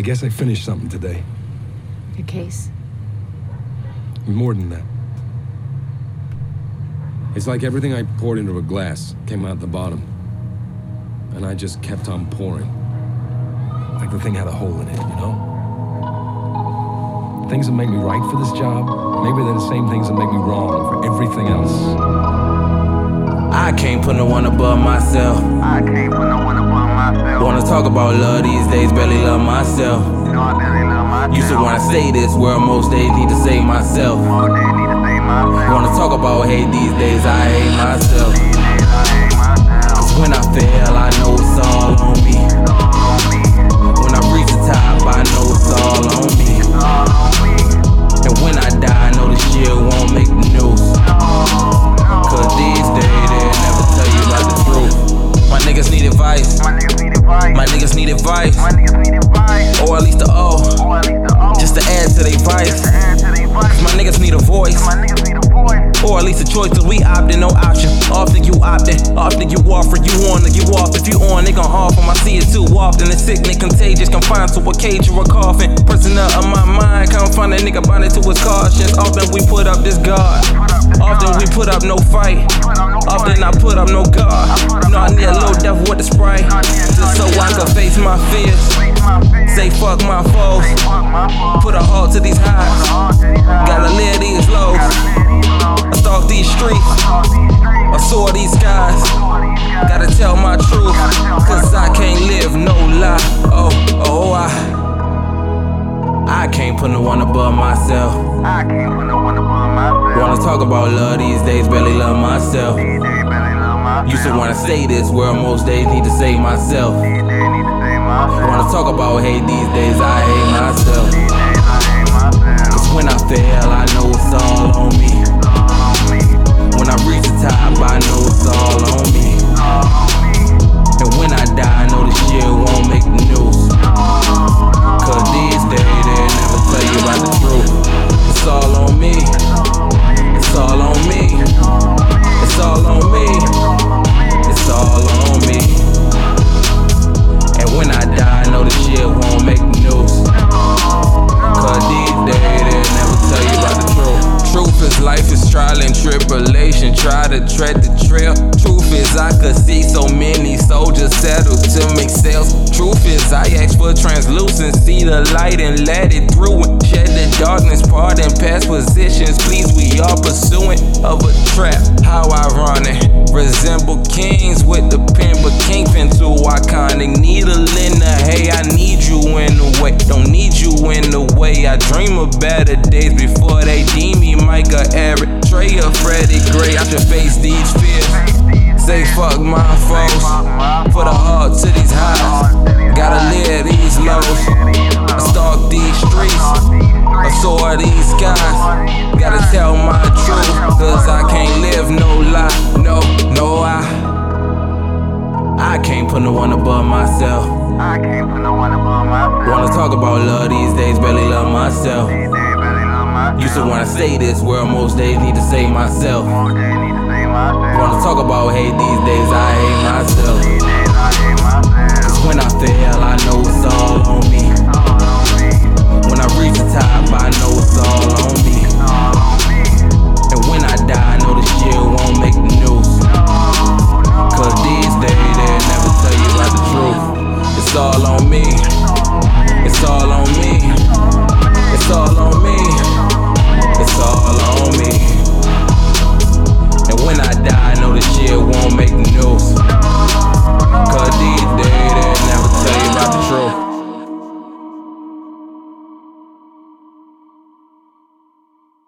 I guess I finished something today. Your case? More than that. It's like everything I poured into a glass came out the bottom. And I just kept on pouring. Like the thing had a hole in it, you know? Things that make me right for this job, maybe they're the same things that make me wrong for everything else. I can't put no one above myself. I can't put no one above myself. Wanna talk about love these days, barely love myself. Used to wanna say this world, most days need to save myself. Wanna talk about hate these days, I hate myself. Advice. My niggas need advice. My niggas need advice. My niggas need advice. Or at least the O. Or at least the O. Just to add to their vice. to add to their vice. My niggas need a voice. My niggas need a voice. Or at least a choice, cause we optin', no option. Often you optin', often you offer, you on or you off. If you on, they gon' off. I see it too often. It's sick, and contagious, confined to a cage or a coffin. Prisoner of my mind, can't find a nigga bonded to his cautions. Often we put up this guard. Often we put up no fight. Often I put up no guard. No, I need a little devil with the sprite. Just so I can face my fears. Say fuck my foes. Put a halt to these highs. Gotta live these lows. I stalk these streets. Put no one above myself. I can't put no one above myself. Wanna talk about love these days, barely love myself. These days. Used to wanna say this, where most days need to save myself. These days need to save myself. Wanna talk about hate these days, I hate myself. To tread the trail. Truth is I could see so many soldiers settle to make sales. Truth is I ask for translucency, the light and let it through and shed the darkness, pardon past positions. Please, we are pursuing of a trap. How ironic. Resemble kings with the pen, but kingpin too iconic. Needle in the hay, I need you in the way. Don't need you in the way. I dream of better days before they deem me Micah Eric. Trey or Freddie Gray. I should face these fears. Say fuck my foes. Put a heart to these highs. Gotta live these lows. I stalk these streets. I saw these skies. Gotta tell my truth. Cause I can't live no lie. No, no, I. I can't put no one above myself. I can't put no one above myself. Wanna talk about love these days, barely love myself. Used to wanna say this, where most days need to save myself. All day need to save myself. Wanna talk about hate these days, I hate myself.